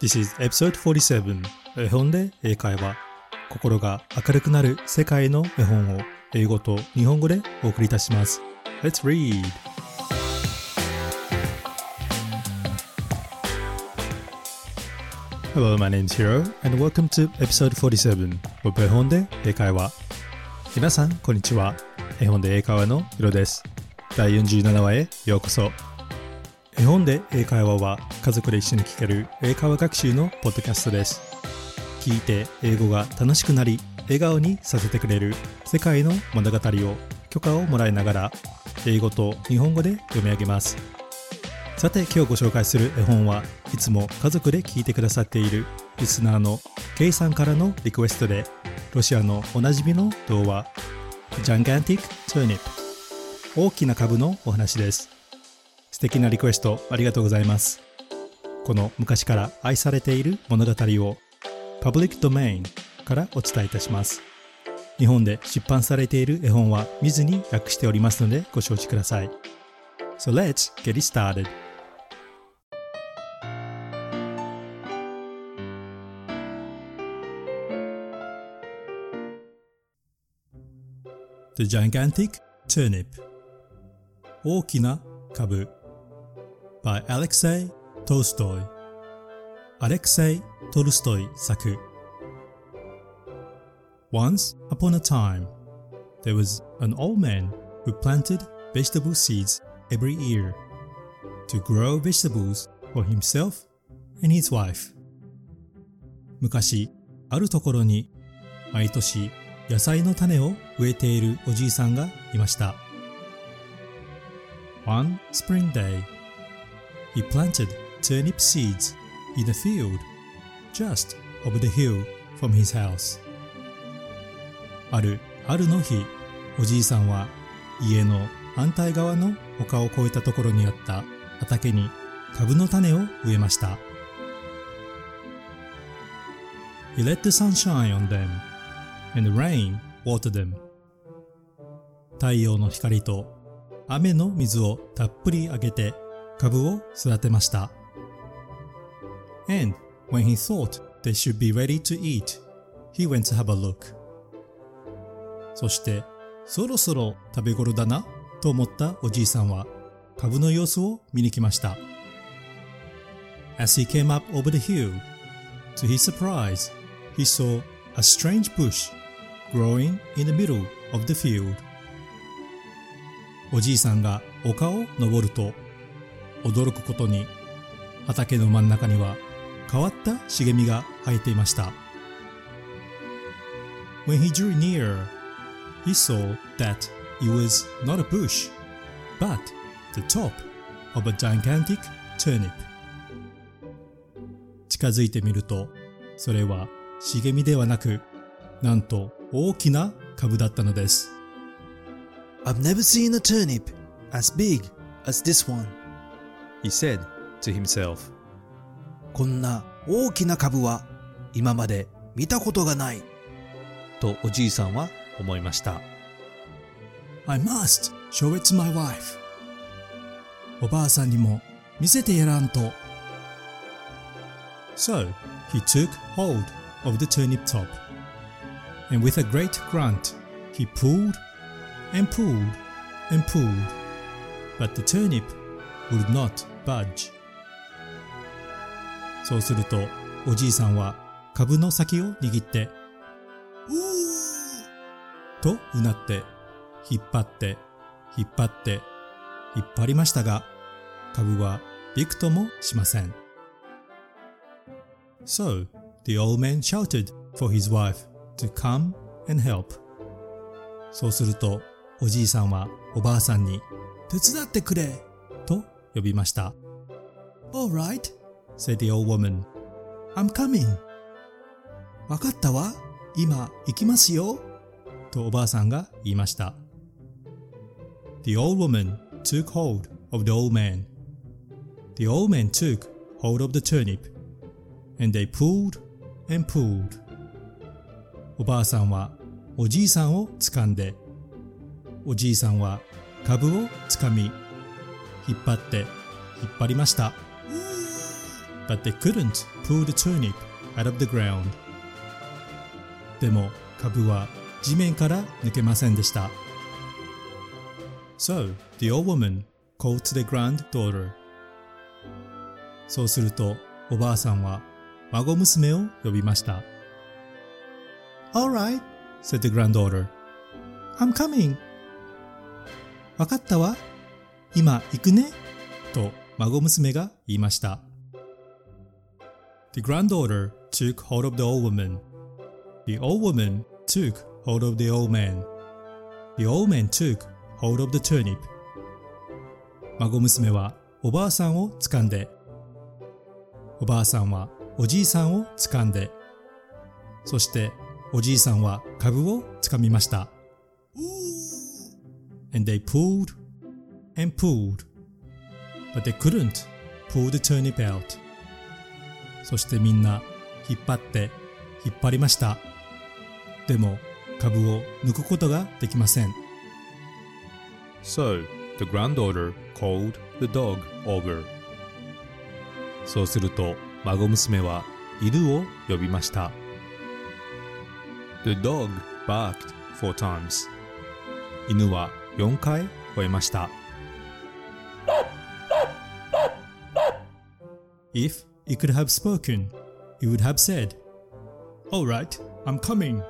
This is episode 47絵本で英会話。心が明るくなる世界の絵本を英語と日本語でお送りいたします。Let's read! Hello, my name is Hiro and welcome to episode 47 of 絵本で英会話。皆さん、こんにちは。絵本で英会話のヒロです。第47話へようこそ。絵本で英会話は家族で一緒に聞ける英会話学習のポッドキャストです。聞いて英語が楽しくなり笑顔にさせてくれる世界の物語を許可をもらいながら英語と日本語で読み上げます。さて今日ご紹介する絵本はいつも家族で聞いてくださっているリスナーのケイさんからのリクエストでロシアのおなじみの童話ジャンガンティック・トゥーニップ大きな株のお話です。素敵なリクエストありがとうございます。この昔から愛されている物語をパブリックドメインからお伝えいたします。日本で出版されている絵本は見ずに訳しておりますのでご承知ください。So let's get it started. The Gigantic Turnip 大きな株。By Alexei Tolstoy アレクセイ・トルストイ作 Once upon a time, there was an old man who planted vegetable seeds every year to grow vegetables for himself and his wife. 昔、あるところに毎年野菜の種を植えているおじいさんがいました。One spring day, he planted turnip seeds in a field just over the hill from his house. ある春の日、おじいさんは家の反対側の丘を越えたところにあった畑に株の種を植えました。He let the sun shine on them and the rain watered them. 太陽の光と雨の水をたっぷりあげて株を育てました。And when he thought they should be ready to eat, he went to have a look. そして、そろそろ食べ頃だなと思ったおじいさんは株の様子を見に来ました。As he came up over the hill, to his surprise, he saw a strange bush growing in the middle of the field. おじいさんが丘を登ると、驚くことに畑の真ん中には変わった茂みが生えていました。When he drew near, he saw that it was not a bush, but the top of a gigantic turnip. 近づいてみると、それは茂みではなく、なんと大きな株だったのです。I've never seen a turnip as big as this one. He said to himself. こんな大きな株は今まで見たことがない。とおじいさんは思いました。 I must show it to my wife. おばあさんにも見せてやらんと。 So he took hold of the turnip top, and with a great grunt, he pulled and pulled and pulled, but the turnip would not budge. そうすると、おじいさんは株の先を握って、うーとうなって、引っ張って、引っ張って、引っ張りましたが、株はびくともしません。So, the old man shouted for his wife to come and help. そうすると、おじいさんはおばあさんに、手伝ってくれ。と呼びました。Alright, said the old woman. I'm coming. わかったわ。今行きますよ。とおばあさんが言いました。The old woman took hold of the old man. The old man took hold of the turnip, and they pulled and pulled. おばあさんはおじいさんを掴んで、おじいさんは株を掴み、引っ張って引っ張りました。but they couldn't pull the turnip out of the ground. でも株は地面から抜けませんでした。So, the old woman called to the granddaughter. そうすると、おばあさんは孫娘を呼びました。Alright, said the granddaughter. I'm coming. わかったわ。今行くね。と孫娘が言いました。The granddaughter took hold of the old woman. The old woman took hold of the old man. The old man took hold of the turnip. 孫娘はおばあさんを掴んで、おばあさんはおじいさんを掴んで、そしておじいさんは株を掴みました。And they pulled and pulled, but they couldn't pull the turnip out. そしてみんな引っ張って引っ張りました。でも株を抜くことができません。So, the granddaughter called the dog over. そうすると、孫娘は犬を呼びました。The dog barked four times. 犬は4回吠えました。If it could have spoken, it would have said, Alright, I'm coming.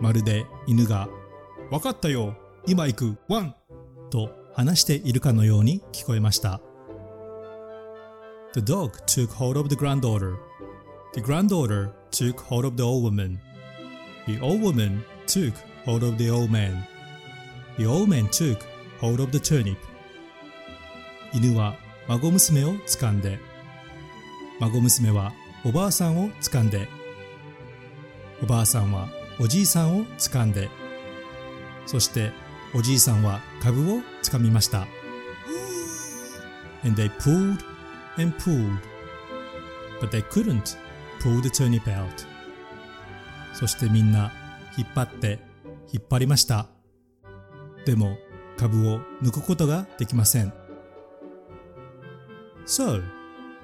まるで犬が、わかったよ、今行く、ワンと話しているかのように聞こえました。The dog took hold of the granddaughter. The granddaughter took hold of the old woman. The old woman took hold of the old man. The old man took hold of the turnip. 犬は孫娘を掴んで、孫娘はおばあさんを掴んで、おばあさんはおじいさんを掴んで、そしておじいさんは株を掴みました。And they pulled and pulled, but they couldn't pull the turnip out. そしてみんな引っ張って引っ張りました。でも株を抜くことができません。So,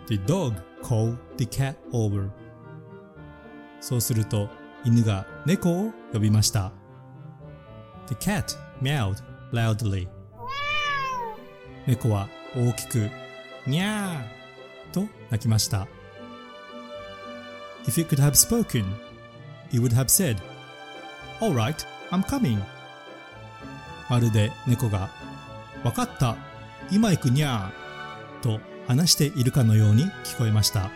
the dog called the cat over. そうすると犬が猫を呼びました。The cat meowed loudly. 猫は大きくにゃーと鳴きました。If it could have spoken, it would have said, Alright, I'm coming. まるで猫が、わかった、今行くにゃーと話しているかのように聞こえました。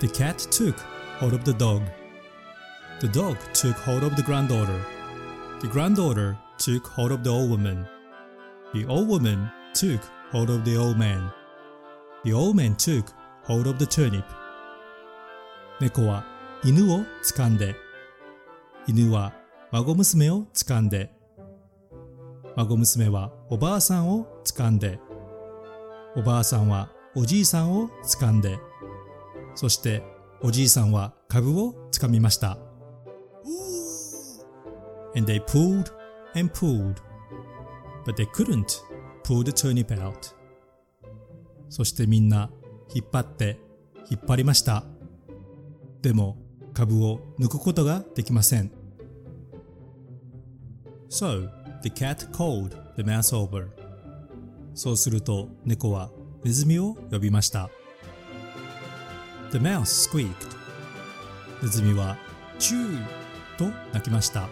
The cat took hold of the dog. The dog took hold of the granddaughter. The granddaughter took hold of the old woman. The old woman took hold of the old man. The old man took hold of the turnip. 猫は犬を掴んで、犬は孫娘を掴んで、孫娘はおばあさんを掴んで、おばあさんはおじいさんを掴んで、そしておじいさんは株を掴みました。And they pulled and pulled, but they couldn't pull the turnip out. そしてみんな引っ張って引っ張りました。でも株を抜くことができません。So, the cat called the mouse over. そうすると猫はネズミを呼びました。The mouse squeaked. ネズミはチューと鳴きました。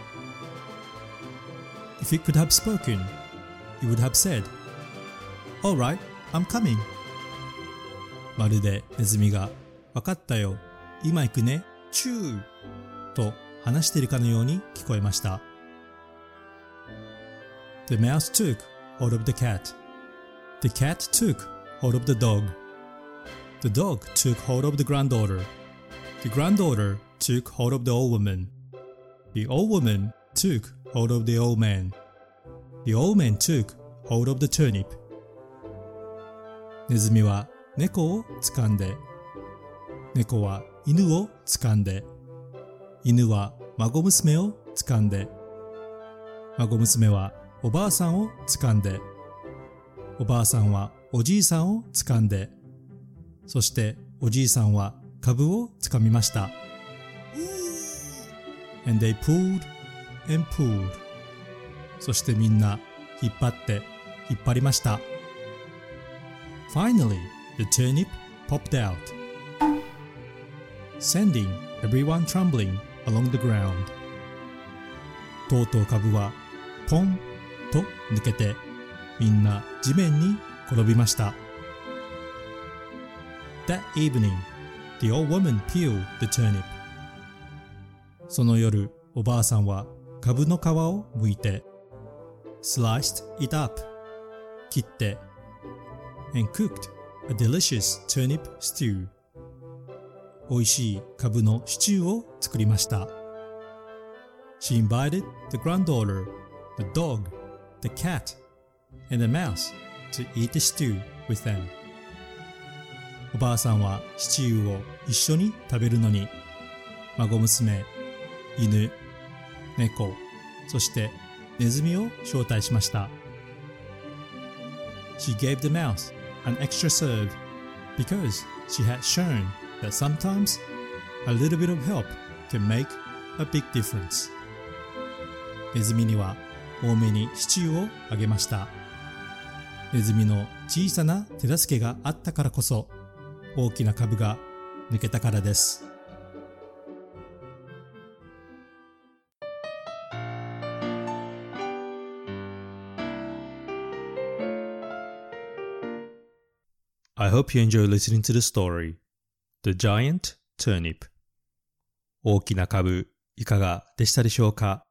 If it could have spoken, it would have said, Alright, I'm coming. まるでネズミがわかったよ、今行くね、チューと話しているかのように聞こえました。The mouse took hold of the cat. The cat took hold of the dog. The dog took hold of the granddaughter. The granddaughter took hold of the old woman. The old woman took hold of the old man. The old man took hold of the turnip. ネズミは猫を掴んで、猫は犬を掴んで、犬は孫娘を掴んで、孫娘はおばあさんを掴んで、おばあさんはおじいさんを掴んで、そしておじいさんは株を掴みました。And they pulled and pulled. そしてみんな引っ張って引っ張りました。Finally, the turnip popped out, sending everyone trembling along the ground. とうとう株はポンと抜けてみんな地面に転びました。That evening, the old woman peeled the turnip. その夜、おばあさんは株の皮を剥いて sliced it up 切って and cooked a delicious turnip stew 美味しいカブのシチューを作りました She invited the granddaughter, the dog, the cat, and the mouse to eat the stew with them おばあさんはシチューを一緒に食べるのに孫娘、犬、猫、そしてネズミを招待しました。She gave the mouse an extra serve because she had shown that sometimes a little bit of help can make a big difference. ネズミには多めにシチューをあげました。ネズミの小さな手助けがあったからこそ大きな株が抜けたからです。I hope you enjoy listening to the story The Giant Turnip 大きな株いかがでしたでしょうか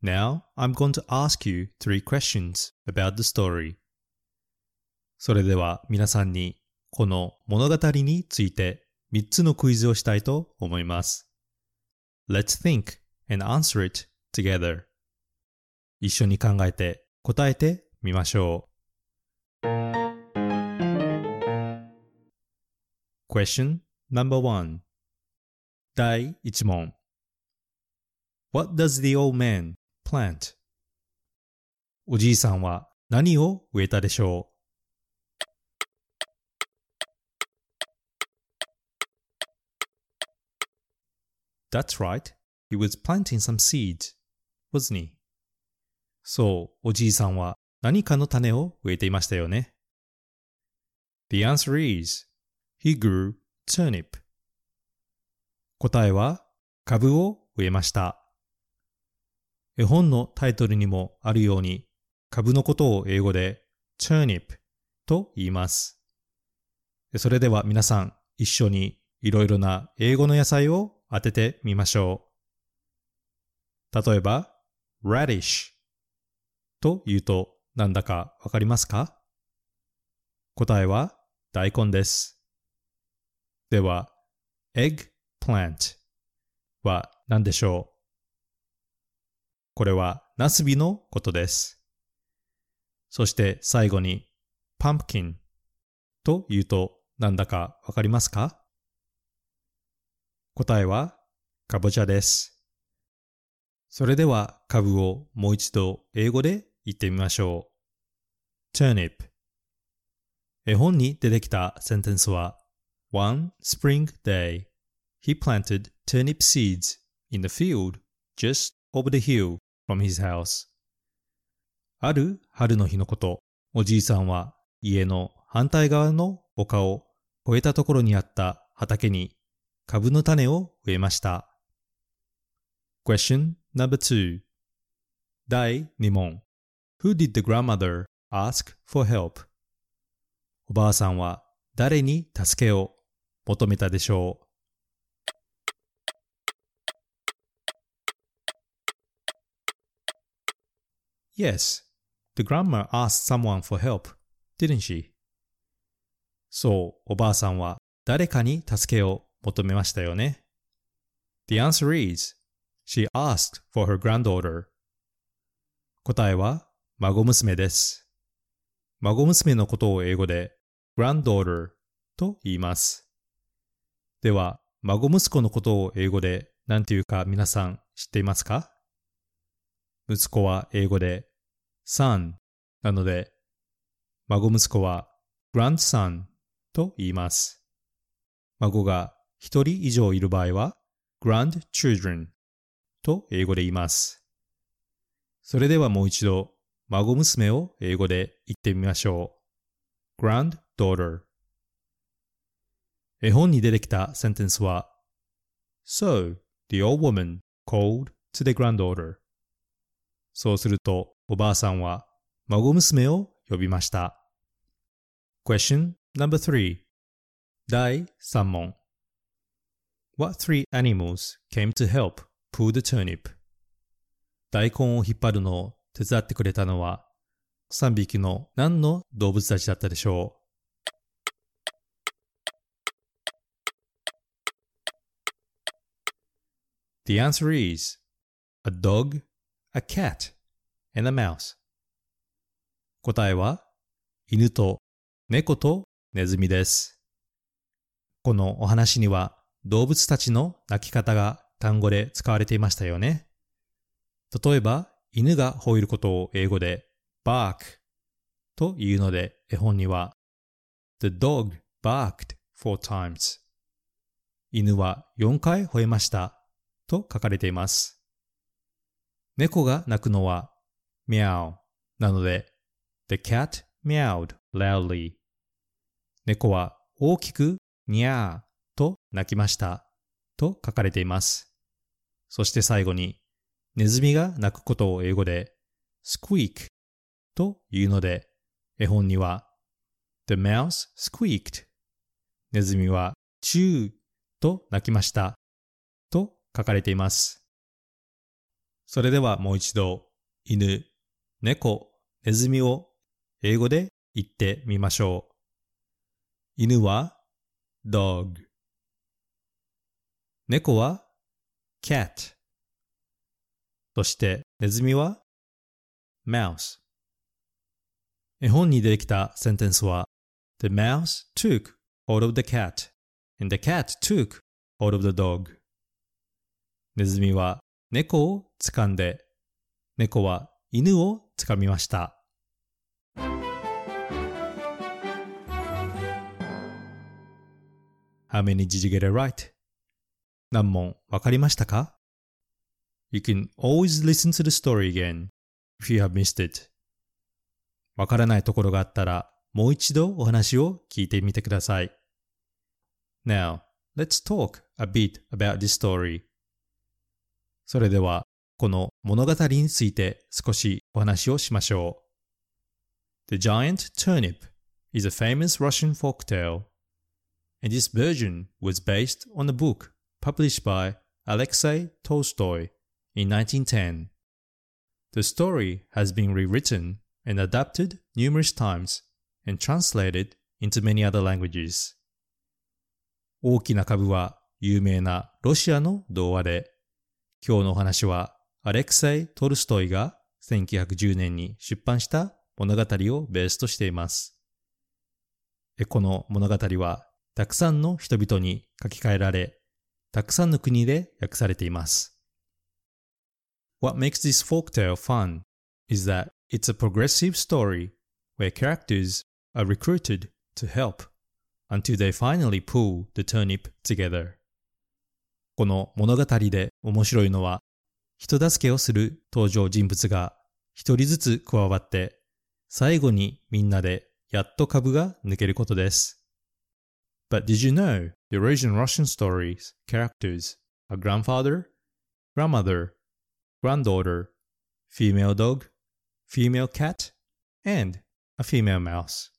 Now I'm going to ask you three questions about the story それでは皆さんにこの物語について3つのクイズをしたいと思います Let's think and answer it together 一緒に考えて答えてみましょう Question number one 第1問 What does the old man plant? おじいさんは何を植えたでしょう That's right. He was planting some seeds, wasn't he? そう、おじいさんは何かの種を植えていましたよね。The answer is He grew turnip. 答えは、株を植えました。絵本のタイトルにもあるように、株のことを英語で turnip と言います。それでは皆さん、一緒にいろいろな英語の野菜を当ててみましょう。例えば、radish と言うとなんだかわかりますか？答えは大根です。では、eggplant は何でしょう？これはナスビのことです。そして最後に pumpkin と言うとなんだかわかりますか？答えはかぼちゃです。それでは株をもう一度英語で言ってみましょう。turnip 絵本に出てきたセンテンスは One spring day, he planted turnip seeds in the field just over the hill from his house. ある春の日のこと、おじいさんは家の反対側の丘を越えたところにあった畑に株の種を植えました。Question number two 第2問 Who did the grandmother ask for help? おばあさんは誰に助けを求めたでしょう？Yes, the grandma asked someone for help, didn't she? そう、おばあさんは誰かに助けを求めましたよね。The answer is, she asked for her granddaughter. 答えは、孫娘です。孫娘のことを英語で granddaughter と言います。では、孫息子のことを英語で何て言うか皆さん知っていますか息子は英語で son なので、孫息子は grandson と言います。孫が一人以上いる場合は grandchildren と英語で言います。それではもう一度孫娘を英語で言ってみましょう。granddaughter 絵本に出てきたセンテンスは So, the old woman called to the granddaughter そうするとおばあさんは孫娘を呼びました。Question number three 第3問 What three animals came to help pull the turnip? 大根を引っ張るのを手伝ってくれたのは3匹の何の動物たちだったでしょう The answer is a dog, a cat, and a mouse. 答えは犬と猫とネズミです。このお話には動物たちの鳴き方が単語で使われていましたよね。例えば犬が吠えることを英語で bark というので絵本には The dog barked four times 犬は4回吠えましたと書かれています。猫が鳴くのは meow. なので The cat meowed loudly. 猫は大きくにゃーと鳴きました。と書かれています。そして最後にネズミが鳴くことを英語で squeak というので絵本には The mouse squeaked. ネズミはチューと鳴きました。と書かれています。それではもう一度、犬、猫、ネズミを英語で言ってみましょう。犬は dog。猫は cat。そしてネズミは mouse。絵本に出てきたセンテンスは The mouse took hold of the cat and the cat took hold of the dog. ネズミは猫を掴んで、猫は犬を掴みました。How many did you get it right? 何問わかりましたか ?You can always listen to the story again if you have missed it. わからないところがあったらもう一度お話を聞いてみてください。Now, let's talk a bit about this story. それでは、この物語について少しお話をしましょう。The Giant Turnip is a famous Russian folk tale, and this version was based on a book published by Alexei Tolstoy in 1910. The story has been rewritten and adapted numerous times and translated into many other languages. 大きな株は有名なロシアの童話で今日のお話はアレクサイ・トルストイが1910年に出版した物語をベースとしています。この物語はたくさんの人々に書き換えられ、たくさんの国で訳されています。What makes this folktale fun is that it's a progressive story where characters are recruited to help until they finally pull the turnip together. この物語で面白いのは、人助けをする登場人物が一人ずつ加わって、最後にみんなでやっと株が抜けることです。But did you know the Eurasian Russian stories characters are grandfather, grandmother, granddaughter, female dog, female cat, and a female mouse?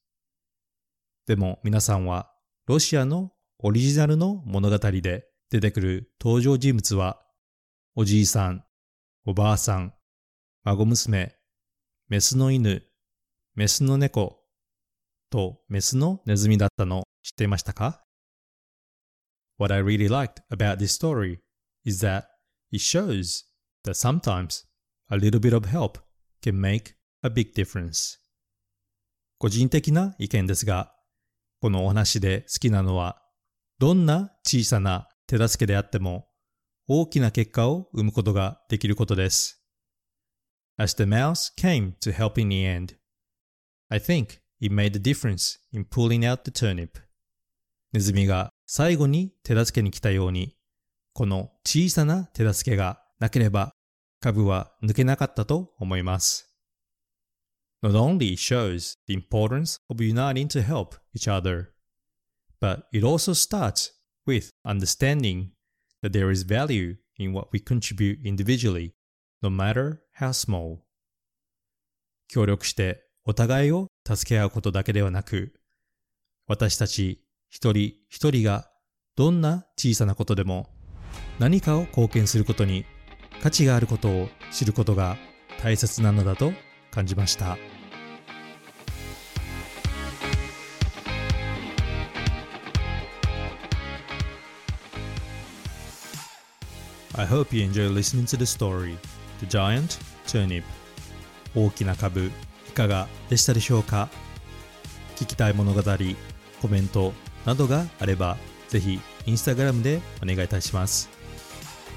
でも皆さんはロシアのオリジナルの物語で出てくる登場人物は、おじいさん、おばあさん、孫娘、メスの犬、メスの猫とメスのネズミだったの知っていましたか What I really liked about this story is that it shows that sometimes a little bit of help can make a big difference. 個人的な意見ですが、このお話で好きなのは、どんな小さな手助けであっても大きな結果を生むことができることです。As the mouse came to help in the end, I think it made a difference in pulling out the turnip. ネズミが最後に手助けに来たように、この小さな手助けがなければ株は抜けなかったと思います。Not only shows the importance of uniting to help each other, but it also starts with understanding that there is value in what we contribute individually, no matter how small. 協力してお互いを助け合うことだけではなく、私たち一人一人がどんな小さなことでも何かを貢献することに価値があることを知ることが大切なのだと感じました。I hope you enjoy listening to the story. The Giant Turnip. 大きな株いかがでしたでしょうか？聞きたい物語コメントなどがあればぜひインスタグラムでお願いいたします。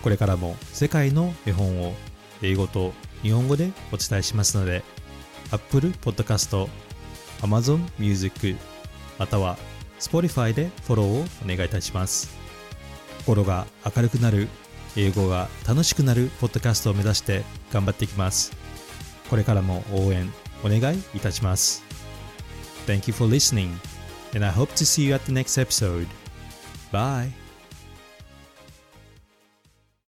これからも世界の絵本を英語と日本語でお伝えしますので Apple Podcast、Amazon Music または Spotify でフォローをお願いいたします。心が明るくなる英語が楽しくなるポッドキャストを目指して頑張っていきますこれからも応援お願いいたします Thank you for listening and I hope to see you at the next episode. Bye